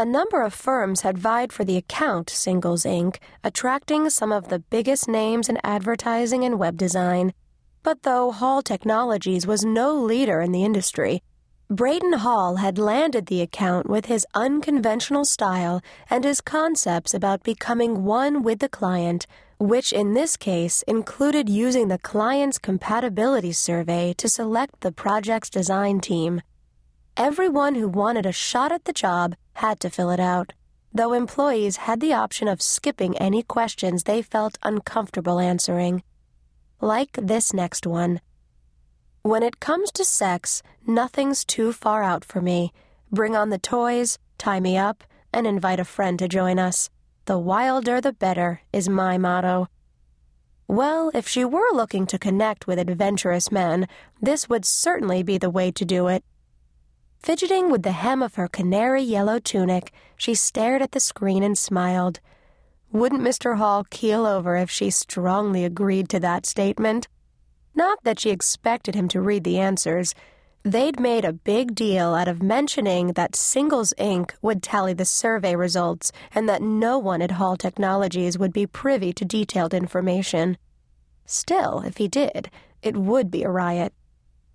A number of firms had vied for the account, Singles Inc., attracting some of the biggest names in advertising and web design. But though Hall Technologies was no leader in the industry, Braden Hall had landed the account with his unconventional style and his concepts about becoming one with the client, which in this case included using the client's compatibility survey to select the project's design team. Everyone who wanted a shot at the job had to fill it out, though employees had the option of skipping any questions they felt uncomfortable answering. Like this next one. When it comes to sex, nothing's too far out for me. Bring on the toys, tie me up, and invite a friend to join us. The wilder the better is my motto. Well, if she were looking to connect with adventurous men, this would certainly be the way to do it. Fidgeting with the hem of her canary yellow tunic, she stared at the screen and smiled. Wouldn't Mr. Hall keel over if she strongly agreed to that statement? Not that she expected him to read the answers. They'd made a big deal out of mentioning that Singles Inc. would tally the survey results and that no one at Hall Technologies would be privy to detailed information. Still, if he did, it would be a riot.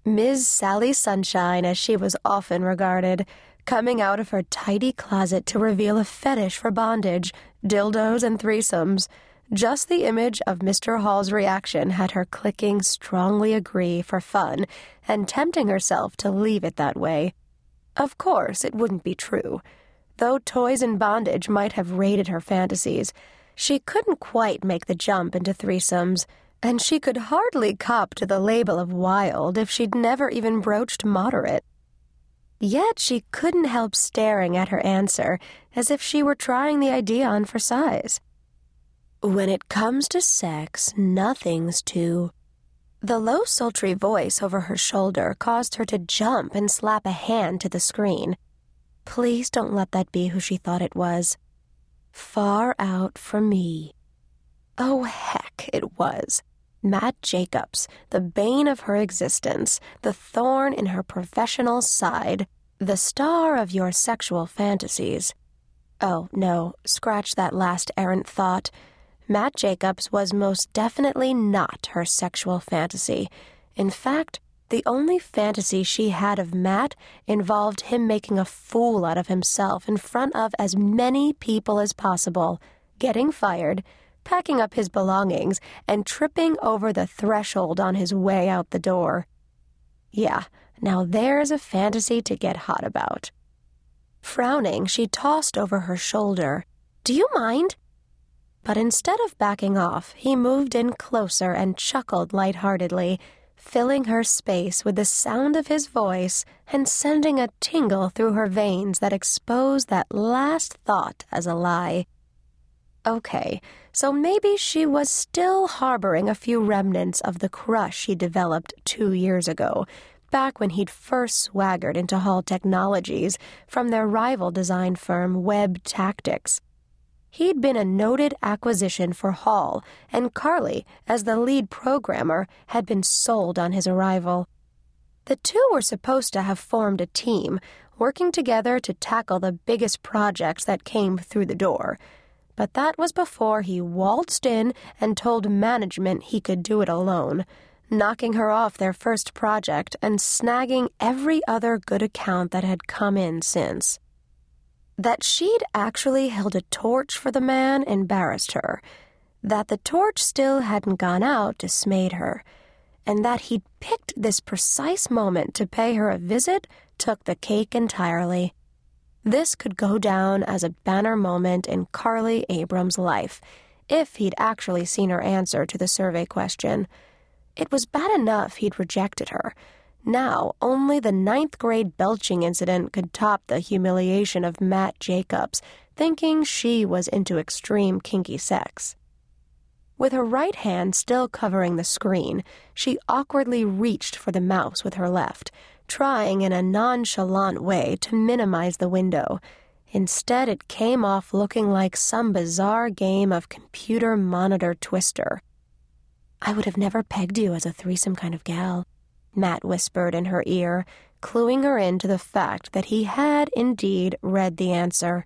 Ms. Sally Sunshine, as she was often regarded, coming out of her tidy closet to reveal a fetish for bondage, dildos, and threesomes. Just the image of Mr. Hall's reaction had her clicking strongly agree for fun and tempting herself to leave it that way. Of course, it wouldn't be true. Though toys and bondage might have raided her fantasies, she couldn't quite make the jump into threesomes and she could hardly cop to the label of wild if she'd never even broached moderate. Yet she couldn't help staring at her answer as if she were trying the idea on for size. When it comes to sex, nothing's too. The low, sultry voice over her shoulder caused her to jump and slap a hand to the screen. Please don't let that be who she thought it was. Far out from me. Oh, heck, it was. Matt Jacobs, the bane of her existence, the thorn in her professional side, the star of your sexual fantasies. Oh, no, scratch that last errant thought. Matt Jacobs was most definitely not her sexual fantasy. In fact, the only fantasy she had of Matt involved him making a fool out of himself in front of as many people as possible, getting fired, packing up his belongings, and tripping over the threshold on his way out the door. Yeah, now there's a fantasy to get hot about. Frowning, she tossed over her shoulder. Do you mind? But instead of backing off, he moved in closer and chuckled light-heartedly, filling her space with the sound of his voice and sending a tingle through her veins that exposed that last thought as a lie. Okay, so maybe she was still harboring a few remnants of the crush he developed two years ago, back when he'd first swaggered into Hall Technologies from their rival design firm Web Tactics. He'd been a noted acquisition for Hall, and Carly, as the lead programmer, had been sold on his arrival. The two were supposed to have formed a team, working together to tackle the biggest projects that came through the door but that was before he waltzed in and told management he could do it alone, knocking her off their first project and snagging every other good account that had come in since. That she'd actually held a torch for the man embarrassed her. That the torch still hadn't gone out dismayed her. And that he'd picked this precise moment to pay her a visit took the cake entirely. This could go down as a banner moment in Carly Abrams' life, if he'd actually seen her answer to the survey question. It was bad enough he'd rejected her. Now, only the ninth grade belching incident could top the humiliation of Matt Jacobs, thinking she was into extreme kinky sex. With her right hand still covering the screen, she awkwardly reached for the mouse with her left trying in a nonchalant way to minimize the window. Instead, it came off looking like some bizarre game of computer monitor twister. I would have never pegged you as a threesome kind of gal, Matt whispered in her ear, cluing her in to the fact that he had indeed read the answer.